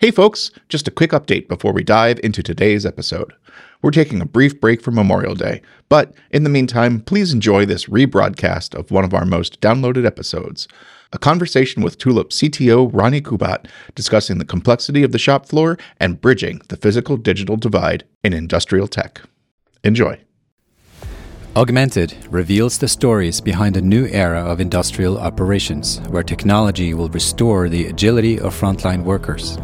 Hey folks, just a quick update before we dive into today's episode. We're taking a brief break for Memorial Day, but in the meantime, please enjoy this rebroadcast of one of our most downloaded episodes a conversation with Tulip CTO Rony Kubat discussing the complexity of the shop floor and bridging the physical digital divide in industrial tech. Enjoy. Augmented reveals the stories behind a new era of industrial operations where technology will restore the agility of frontline workers.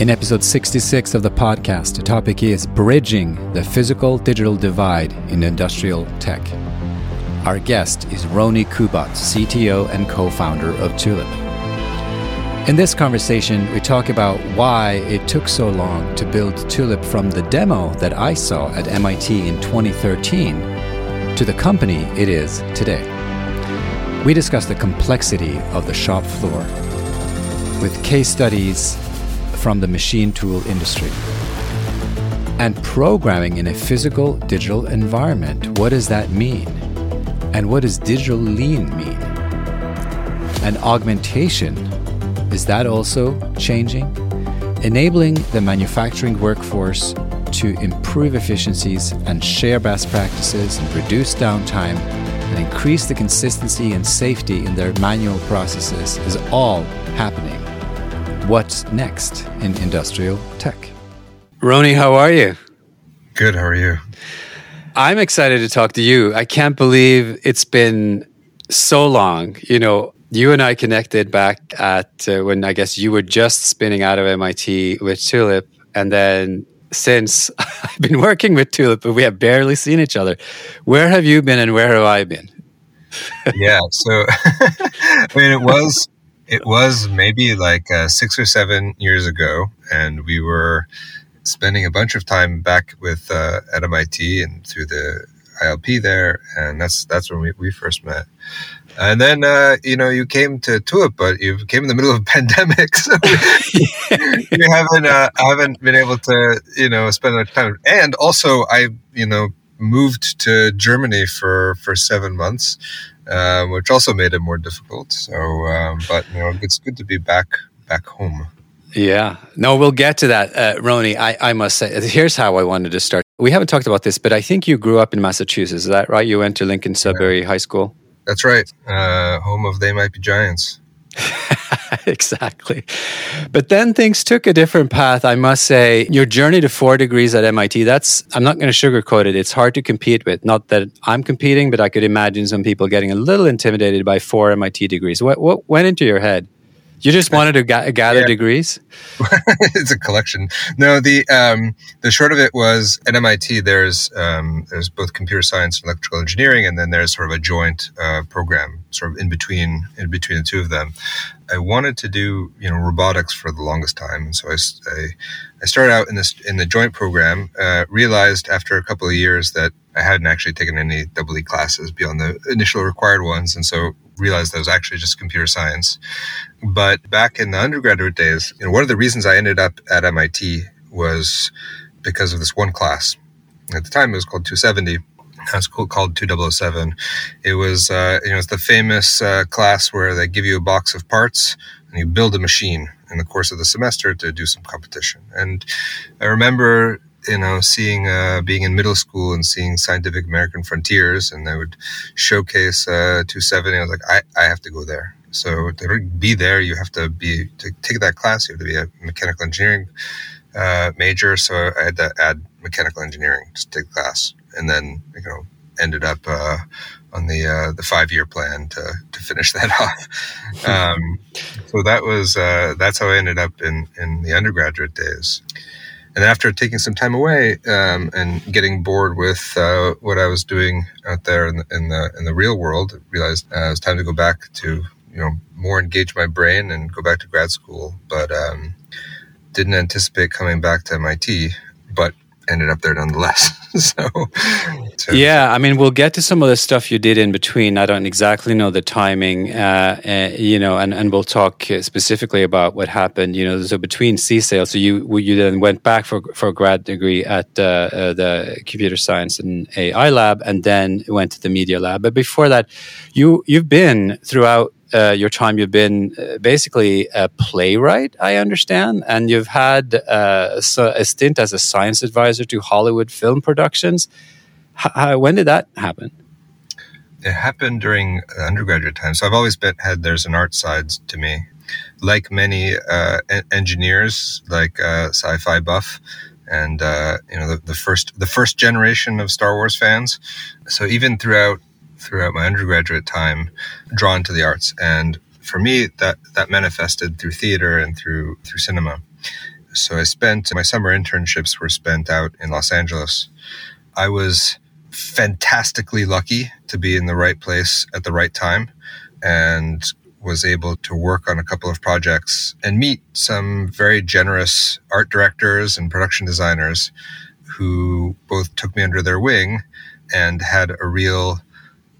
In episode 66 of the podcast, the topic is Bridging the Physical Digital Divide in Industrial Tech. Our guest is Rony Kubat, CTO and co founder of Tulip. In this conversation, we talk about why it took so long to build Tulip from the demo that I saw at MIT in 2013 to the company it is today. We discuss the complexity of the shop floor with case studies from the machine tool industry. And programming in a physical digital environment, what does that mean? And what does digital lean mean? And augmentation, is that also changing? Enabling the manufacturing workforce to improve efficiencies and share best practices and reduce downtime and increase the consistency and safety in their manual processes is all happening what's next in industrial tech. Rony, how are you? Good. How are you? I'm excited to talk to you. I can't believe it's been so long. You know, you and I connected back at uh, when I guess you were just spinning out of MIT with Tulip. And then since I've been working with Tulip, but we have barely seen each other. Where have you been and where have I been? yeah. So, I mean, it was it was maybe like uh, six or seven years ago, and we were spending a bunch of time back with uh, at MIT and through the ILP there, and that's that's when we, we first met. And then uh, you know you came to Tulip, but you came in the middle of a pandemic, so we, haven't uh, haven't been able to you know spend much time. And also, I you know moved to Germany for for seven months, um, which also made it more difficult. So, um, but you know, it's good to be back back home. Yeah, no, we'll get to that, uh, Rony. I, I must say, here's how I wanted to start. We haven't talked about this, but I think you grew up in Massachusetts. Is that right? You went to Lincoln Sudbury yeah. High School. That's right, uh, home of They Might Be Giants. exactly. But then things took a different path, I must say. Your journey to four degrees at MIT, that's, I'm not going to sugarcoat it. It's hard to compete with. Not that I'm competing, but I could imagine some people getting a little intimidated by four MIT degrees. What, what went into your head? You just wanted to ga- gather yeah. degrees. it's a collection. No, the um, the short of it was at MIT. There's um, there's both computer science and electrical engineering, and then there's sort of a joint uh, program, sort of in between in between the two of them. I wanted to do you know robotics for the longest time, and so I, I, I started out in this in the joint program. Uh, realized after a couple of years that I hadn't actually taken any double E classes beyond the initial required ones, and so realized that it was actually just computer science. But back in the undergraduate days, you know, one of the reasons I ended up at MIT was because of this one class. At the time, it was called 270. Now it's called 2007. It was, uh, you know, it's the famous uh, class where they give you a box of parts and you build a machine in the course of the semester to do some competition. And I remember you know, seeing, uh, being in middle school and seeing Scientific American Frontiers, and they would showcase uh, 270. I was like, I, I have to go there. So to be there, you have to be to take that class. You have to be a mechanical engineering uh, major. So I had to add mechanical engineering to take the class, and then you know ended up uh, on the uh, the five year plan to to finish that off. Um, so that was uh, that's how I ended up in in the undergraduate days. And after taking some time away um, and getting bored with uh, what I was doing out there in the, in the, in the real world, I realized uh, it was time to go back to you know more engage my brain and go back to grad school. But um, didn't anticipate coming back to MIT, but ended up there nonetheless. so, yeah, I mean, we'll get to some of the stuff you did in between. I don't exactly know the timing, uh, uh, you know, and, and we'll talk specifically about what happened. You know, so between CSAIL, so you you then went back for for a grad degree at uh, uh the computer science and AI lab, and then went to the media lab. But before that, you you've been throughout uh, your time, you've been uh, basically a playwright, I understand, and you've had uh, a stint as a science advisor to Hollywood film productions. H- when did that happen? It happened during undergraduate time. So I've always been had there's an art side to me. Like many uh, engineers, like uh, sci-fi buff, and uh, you know the, the first the first generation of Star Wars fans. So even throughout throughout my undergraduate time drawn to the arts. And for me, that, that manifested through theater and through, through cinema. So I spent my summer internships were spent out in Los Angeles. I was fantastically lucky to be in the right place at the right time and was able to work on a couple of projects and meet some very generous art directors and production designers who both took me under their wing and had a real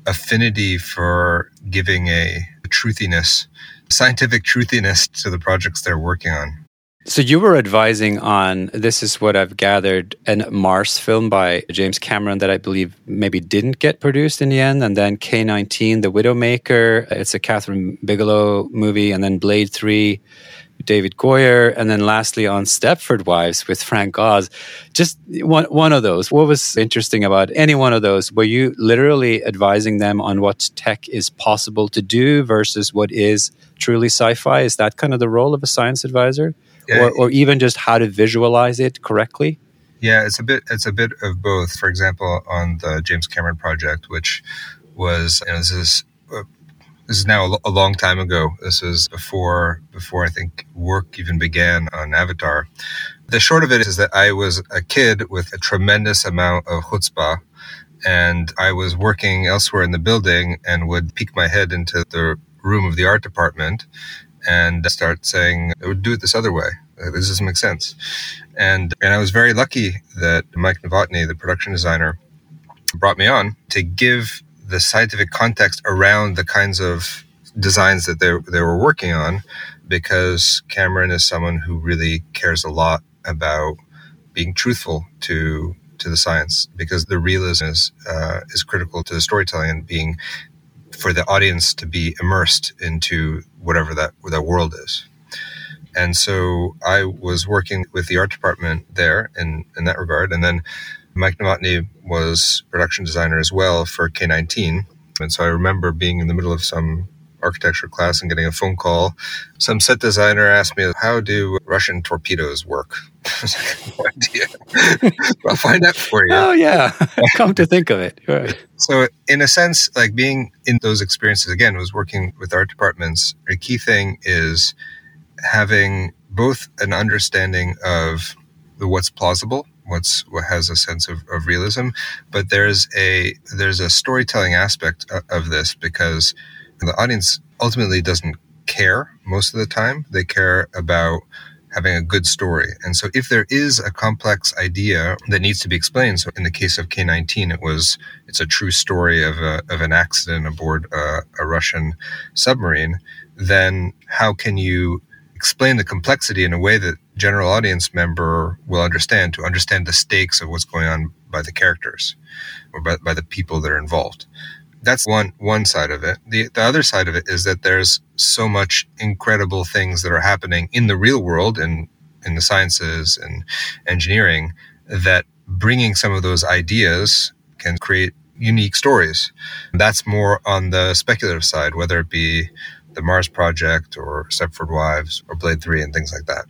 affinity for giving a truthiness, scientific truthiness to the projects they're working on. So you were advising on this is what I've gathered a Mars film by James Cameron that I believe maybe didn't get produced in the end, and then K19, The Widowmaker. It's a Kathryn Bigelow movie, and then Blade Three David Goyer, and then lastly on Stepford Wives with Frank Oz. Just one one of those. What was interesting about any one of those? Were you literally advising them on what tech is possible to do versus what is truly sci-fi? Is that kind of the role of a science advisor, yeah. or, or even just how to visualize it correctly? Yeah, it's a bit it's a bit of both. For example, on the James Cameron project, which was you know, this is this is now a long time ago. This is before before I think work even began on Avatar. The short of it is that I was a kid with a tremendous amount of chutzpah, and I was working elsewhere in the building and would peek my head into the room of the art department and start saying, "I would do it this other way. Uh, this doesn't make sense." And and I was very lucky that Mike Novotny, the production designer, brought me on to give the scientific context around the kinds of designs that they, they were working on because Cameron is someone who really cares a lot about being truthful to to the science because the realism is uh, is critical to the storytelling and being for the audience to be immersed into whatever that that world is. And so I was working with the art department there in in that regard, and then Mike Novotny was production designer as well for K19. And so I remember being in the middle of some architecture class and getting a phone call. Some set designer asked me, How do Russian torpedoes work? no idea. I'll find out for you. Oh, yeah. Come to think of it. Right. So, in a sense, like being in those experiences again, was working with art departments. A key thing is having both an understanding of the what's plausible what's what has a sense of, of realism but there's a there's a storytelling aspect of this because the audience ultimately doesn't care most of the time. They care about having a good story. And so if there is a complex idea that needs to be explained so in the case of k19 it was it's a true story of, a, of an accident aboard a, a russian submarine then how can you explain the complexity in a way that general audience member will understand to understand the stakes of what's going on by the characters or by, by the people that are involved. That's one one side of it. The, the other side of it is that there's so much incredible things that are happening in the real world and in the sciences and engineering that bringing some of those ideas can create unique stories. That's more on the speculative side whether it be the Mars Project or Stepford Wives or Blade 3 and things like that.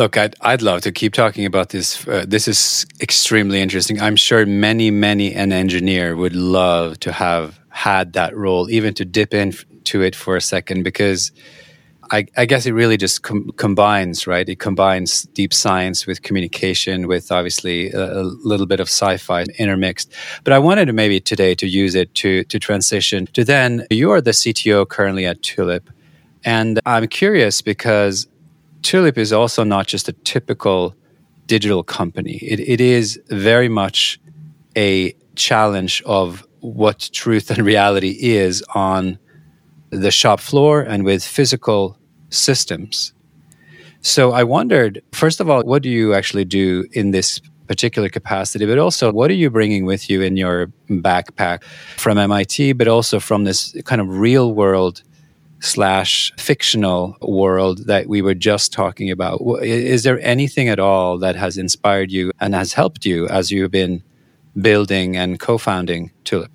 Look, I'd, I'd love to keep talking about this. Uh, this is extremely interesting. I'm sure many, many an engineer would love to have had that role, even to dip into it for a second, because I, I, guess it really just com- combines, right? It combines deep science with communication, with obviously a, a, little bit of sci-fi intermixed. But I wanted to maybe today to use it to to transition to then. You are the CTO currently at Tulip, and I'm curious because Tulip is also not just a typical digital company. It, it is very much a challenge of what truth and reality is on the shop floor and with physical systems. So I wondered, first of all, what do you actually do in this particular capacity, but also what are you bringing with you in your backpack from MIT, but also from this kind of real world slash fictional world that we were just talking about. Is there anything at all that has inspired you and has helped you as you've been building and co founding Tulip?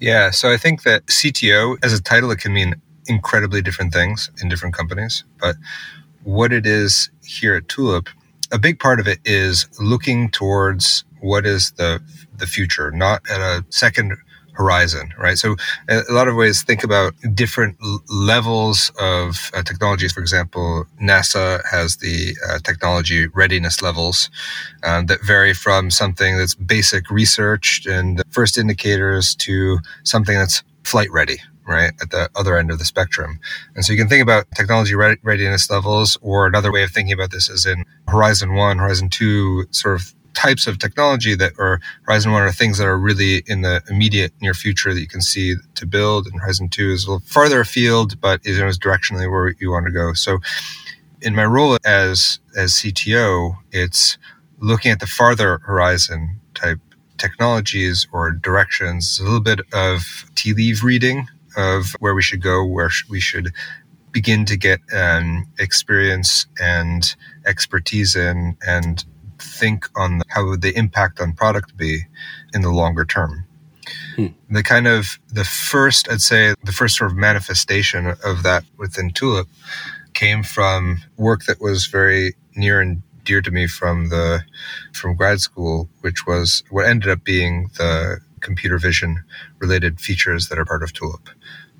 Yeah, so I think that CTO as a title, it can mean incredibly different things in different companies. But what it is here at Tulip, a big part of it is looking towards what is the the future, not at a second horizon, right? So, a lot of ways think about different levels of uh, technologies. For example, NASA has the uh, technology readiness levels um, that vary from something that's basic research and first indicators to something that's flight ready, right at the other end of the spectrum. And so you can think about technology readiness levels, or another way of thinking about this is in Horizon One, Horizon Two, sort of types of technology that are Horizon One are things that are really in the immediate near future that you can see to build, and Horizon Two is a little farther afield, but is directionally where you want to go. So, in my role as as CTO, it's looking at the farther horizon type technologies or directions, a little bit of tea leaf reading of where we should go, where we should begin to get um, experience and expertise in, and think on how would the impact on product be in the longer term. Hmm. The kind of the first, I'd say, the first sort of manifestation of that within Tulip came from work that was very near and dear to me from the from grad school, which was what ended up being the computer vision related features that are part of Tulip.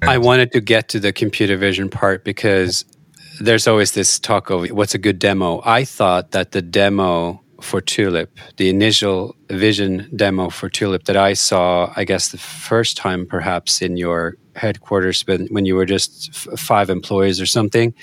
And I wanted to get to the computer vision part because there's always this talk of what's a good demo. I thought that the demo for Tulip, the initial vision demo for Tulip that I saw, I guess the first time perhaps in your headquarters when you were just five employees or something,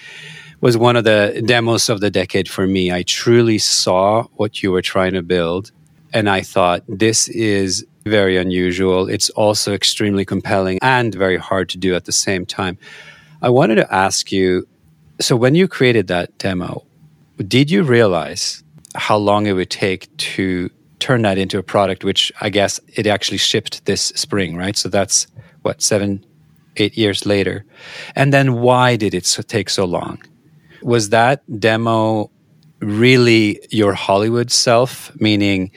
was one of the demos of the decade for me. I truly saw what you were trying to build. And I thought, this is very unusual. It's also extremely compelling and very hard to do at the same time. I wanted to ask you so, when you created that demo, did you realize how long it would take to turn that into a product, which I guess it actually shipped this spring, right? So that's what, seven, eight years later. And then why did it take so long? Was that demo really your Hollywood self, meaning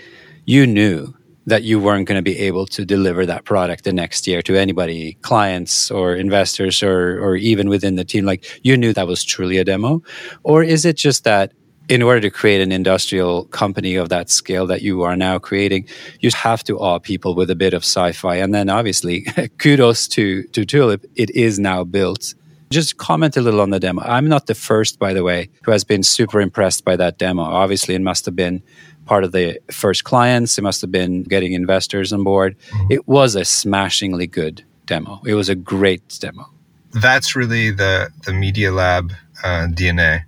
you knew that you weren't going to be able to deliver that product the next year to anybody, clients or investors or, or even within the team? Like you knew that was truly a demo? Or is it just that in order to create an industrial company of that scale that you are now creating, you have to awe people with a bit of sci-fi. And then obviously, kudos to, to Tulip. It is now built. Just comment a little on the demo. I'm not the first, by the way, who has been super impressed by that demo. Obviously, it must have been part of the first clients. It must have been getting investors on board. Mm-hmm. It was a smashingly good demo. It was a great demo. That's really the the Media Lab uh, DNA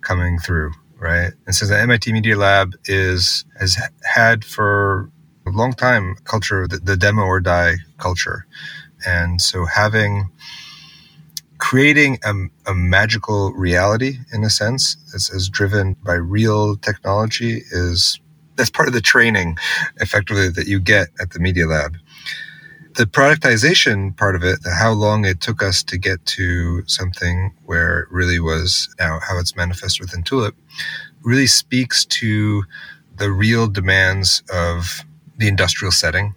coming through right? And so the MIT Media Lab is has had for a long time culture the, the demo or die culture, and so having creating a, a magical reality in a sense that's as driven by real technology is that's part of the training effectively that you get at the media lab the productization part of it, how long it took us to get to something where it really was now how it's manifest within Tulip, really speaks to the real demands of the industrial setting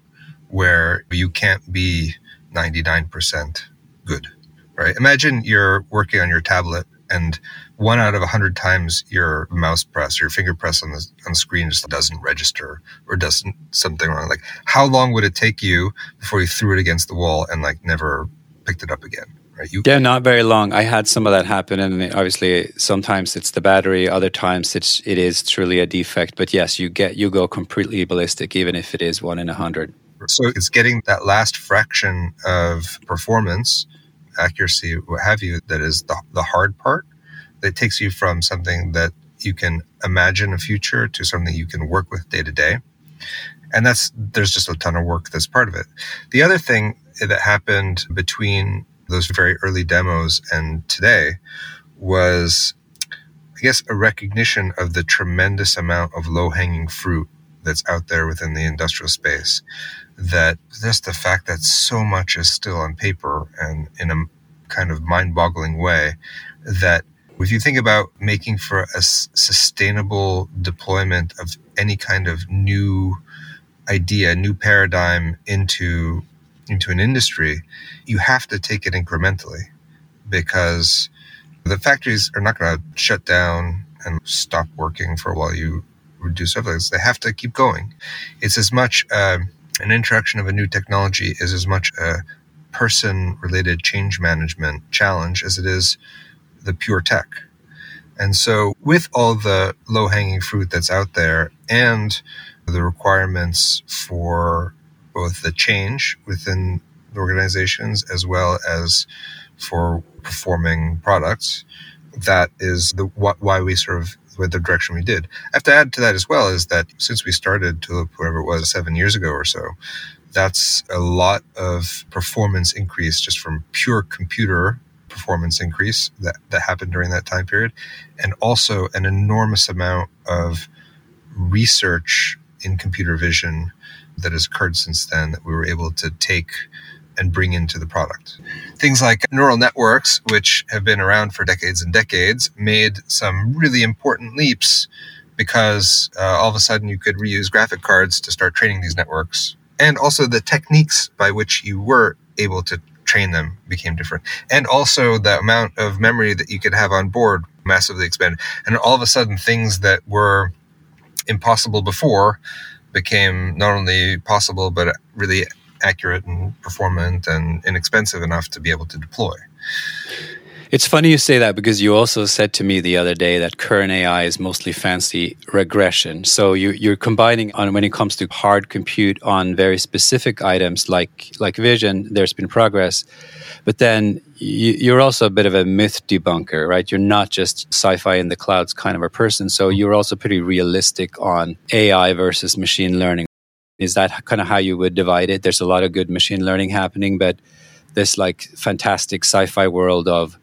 where you can't be 99% good, right? Imagine you're working on your tablet and one out of a hundred times your mouse press or your finger press on the on the screen just doesn't register or does something wrong. Like how long would it take you before you threw it against the wall and like never picked it up again? Right? You yeah, not very long. I had some of that happen, and obviously sometimes it's the battery, other times it's it is truly a defect. But yes, you get you go completely ballistic, even if it is one in a hundred. So it's getting that last fraction of performance accuracy, what have you, that is the, the hard part that takes you from something that you can imagine a future to something you can work with day to day. And that's, there's just a ton of work that's part of it. The other thing that happened between those very early demos and today was I guess, a recognition of the tremendous amount of low hanging fruit that's out there within the industrial space. That just the fact that so much is still on paper and in a kind of mind boggling way that if you think about making for a sustainable deployment of any kind of new idea, new paradigm into into an industry, you have to take it incrementally because the factories are not going to shut down and stop working for a while you reduce everything. They have to keep going. It's as much uh, an introduction of a new technology is as much a person related change management challenge as it is the pure tech. And so, with all the low hanging fruit that's out there and the requirements for both the change within the organizations as well as for performing products, that is the why we sort of went the direction we did. I have to add to that as well is that since we started Tulip, whatever it was, seven years ago or so, that's a lot of performance increase just from pure computer performance increase that, that happened during that time period, and also an enormous amount of research in computer vision that has occurred since then that we were able to take and bring into the product. Things like neural networks, which have been around for decades and decades, made some really important leaps because uh, all of a sudden you could reuse graphic cards to start training these networks. And also the techniques by which you were able to train them became different. And also the amount of memory that you could have on board massively expanded. And all of a sudden, things that were impossible before became not only possible, but really accurate and performant and inexpensive enough to be able to deploy. It's funny you say that because you also said to me the other day that current AI is mostly fancy regression. So you, are combining on when it comes to hard compute on very specific items like like vision. There's been progress, but then you, are also a bit of a myth debunker, right? You're not just sci-fi in the clouds kind of a person. So you're also pretty realistic on AI versus machine learning. Is that kind of how you would divide it? There's a lot of good machine learning happening, but this like fantastic sci-fi world of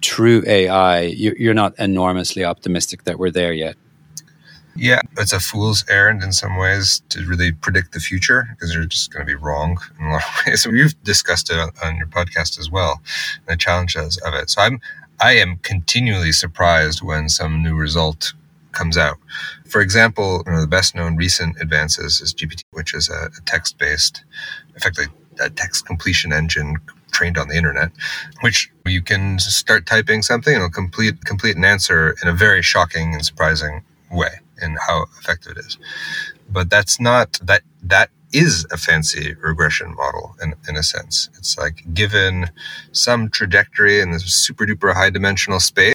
true AI, you're not enormously optimistic that we're there yet. Yeah, it's a fool's errand in some ways to really predict the future because you're just going to be wrong in a lot of ways. So you've discussed it on your podcast as well, the challenges of it. So I'm, I am continually surprised when some new result comes out. For example, one of the best known recent advances is GPT, which is a, text based, effectively a text completion engine trained on the internet, which you can start typing something and it'll complete complete an answer in a very shocking and surprising way in how effective it is. But that's not that that is a fancy regression model in, in a sense. It's like given some trajectory in this super duper high dimensional space,